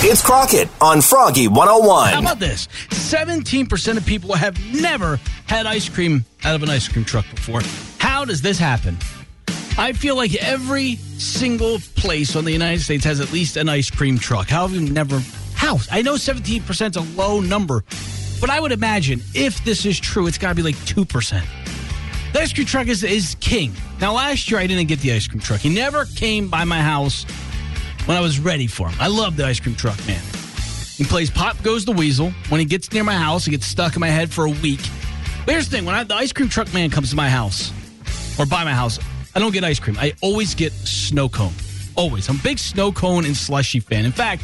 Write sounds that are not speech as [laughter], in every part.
It's Crockett on Froggy 101. How 101. about this? 17% of people have never had ice cream out of an ice cream truck before. How does this happen? I feel like every single place on the United States has at least an ice cream truck. How have you never? How? I know 17% is a low number, but I would imagine if this is true, it's got to be like 2%. The ice cream truck is, is king. Now, last year I didn't get the ice cream truck. He never came by my house when I was ready for him. I love the ice cream truck, man. He plays Pop Goes the Weasel. When he gets near my house, he gets stuck in my head for a week. But here's the thing when I, the ice cream truck man comes to my house or by my house, I don't get ice cream. I always get snow cone. Always. I'm a big snow cone and slushy fan. In fact,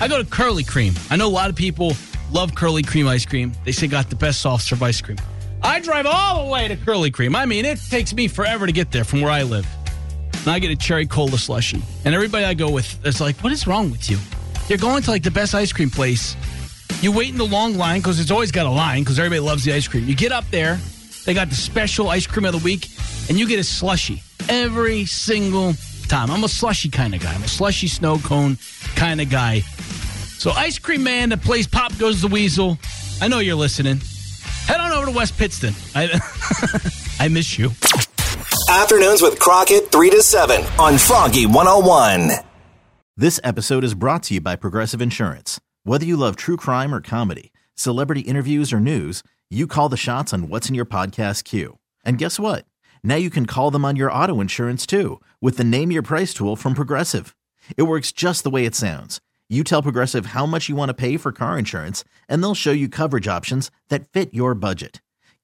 I go to Curly Cream. I know a lot of people love Curly Cream ice cream. They say got the best soft serve ice cream. I drive all the way to Curly Cream. I mean, it takes me forever to get there from where I live. And I get a cherry cola slushy. And everybody I go with is like, what is wrong with you? You're going to like the best ice cream place. You wait in the long line because it's always got a line because everybody loves the ice cream. You get up there, they got the special ice cream of the week, and you get a slushy every single time. I'm a slushy kind of guy. I'm a slushy snow cone kind of guy. So, Ice Cream Man that plays Pop Goes the Weasel, I know you're listening. Head on over to West Pittston. I, [laughs] I miss you. Afternoons with Crockett 3 to 7 on Froggy 101. This episode is brought to you by Progressive Insurance. Whether you love true crime or comedy, celebrity interviews or news, you call the shots on what's in your podcast queue. And guess what? Now you can call them on your auto insurance too with the Name Your Price tool from Progressive. It works just the way it sounds. You tell Progressive how much you want to pay for car insurance, and they'll show you coverage options that fit your budget.